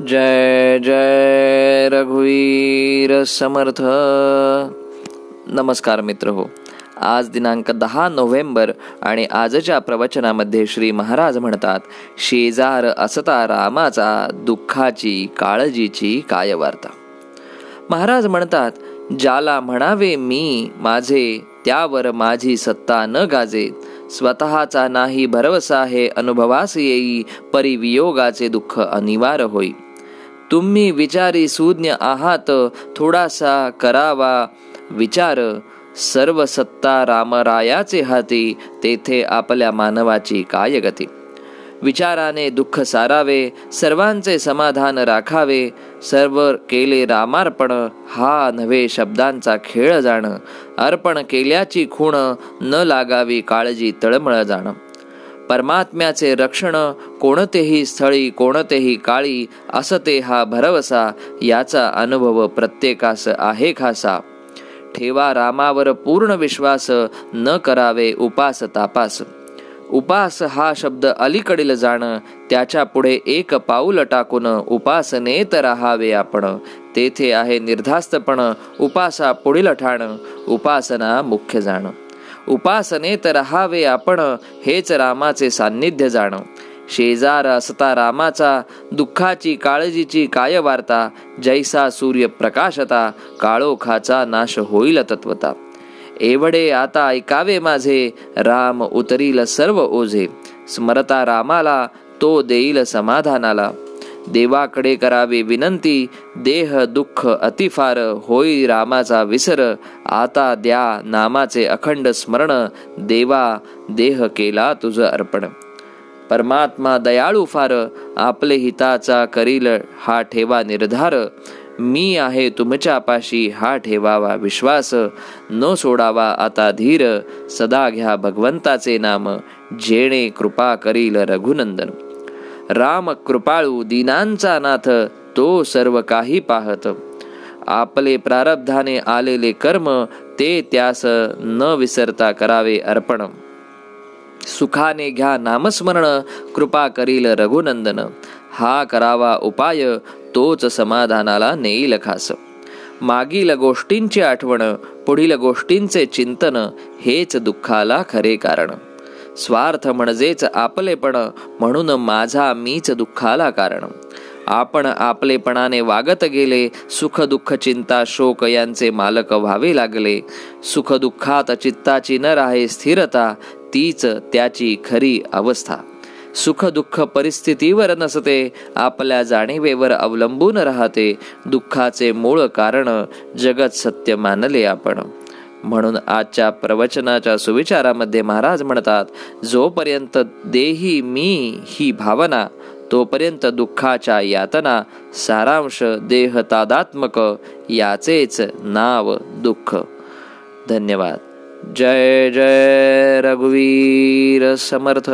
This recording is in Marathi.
जय जय रघुवीर समर्थ। नमस्कार मित्र हो आज दिनांक दहा नोव्हेंबर आणि आजच्या प्रवचनामध्ये श्री महाराज म्हणतात शेजार असता रामाचा दुःखाची काळजीची काय वार्ता महाराज म्हणतात ज्याला म्हणावे मी माझे त्यावर माझी सत्ता न गाजे. स्वतःचा नाही भरवसा हे अनुभवास येई परिवियोगाचे दुःख अनिवार्य होई. तुम्ही विचारी सूज्ञ आहात थोडासा करावा विचार. सर्व सत्ता रामरायाचे हाती तेथे आपल्या मानवाची काय गती विचाराने दुःख सारावे सर्वांचे समाधान राखावे सर्व केले रामार्पण हा नव्हे शब्दांचा खेळ जाणं. अर्पण केल्याची खूण न लागावी काळजी तळमळ जाणं. परमात्म्याचे रक्षण कोणतेही स्थळी कोणतेही काळी असते हा भरवसा याचा अनुभव प्रत्येकास आहे खासा. ठेवा रामावर पूर्ण विश्वास न करावे उपास तापास. उपास हा शब्द अलीकडील जाणं त्याच्या पुढे एक पाऊल टाकून उपासनेत राहावे आपण. तेथे आहे निर्धास्तपण उपासा पुढील ठाण उपासना मुख्य जाणं. उपासनेत राहावे आपण हेच रामाचे सान्निध्य जाण. शेजार असता रामाचा दुःखाची काळजीची काय वार्ता जैसा सूर्य प्रकाशता काळोखाचा नाश होईल तत्वता. एवढे आता ऐकावे माझे राम उतरील सर्व ओझे. स्मरता रामाला तो देईल समाधानाला. देवाकडे करावे विनंती देह दुःख अतिफार होई रामाचा विसर आता द्या नामाचे अखंड स्मरण देवा देह केला तुझ अर्पण. परमात्मा दयाळू फार आपले हिताचा करील हा ठेवा निर्धार. मी आहे तुमच्या पाशी हा ठेवावा विश्वास. न सोडावा आता धीर सदा घ्या भगवंताचे नाम जेणे कृपा करील रघुनंदन. राम कृपाळू दीनांचा नाथ तो सर्व काही पाहत. आपले प्रारब्धाने आलेले कर्म ते त्यास न विसरता करावे अर्पण. सुखाने घ्या नामस्मरण कृपा करील रघुनंदन. हा करावा उपाय तोच समाधानाला नेईल खास. मागील गोष्टींची आठवण पुढील गोष्टींचे चिंतन हेच दुःखाला खरे कारण. स्वार्थ म्हणजेच आपलेपण म्हणून माझा मीच दुःखाला कारण. आपण आपलेपणाने वागत गेले सुख दुःख चिंता शोक यांचे मालक व्हावे लागले. सुख दुःखात चित्ताची न राहे स्थिरता तीच त्याची खरी अवस्था. सुख दुःख परिस्थितीवर नसते आपल्या जाणीवेवर अवलंबून राहते. दुःखाचे मूळ कारण जगत सत्य मानले आपण. म्हणून आजच्या प्रवचनाच्या सुविचारामध्ये महाराज म्हणतात जोपर्यंत देही मी ही भावना तोपर्यंत दुःखाच्या यातना सारांश देह तादात्मक याचेच नाव दुःख. धन्यवाद. जय जय रघुवीर समर्थ.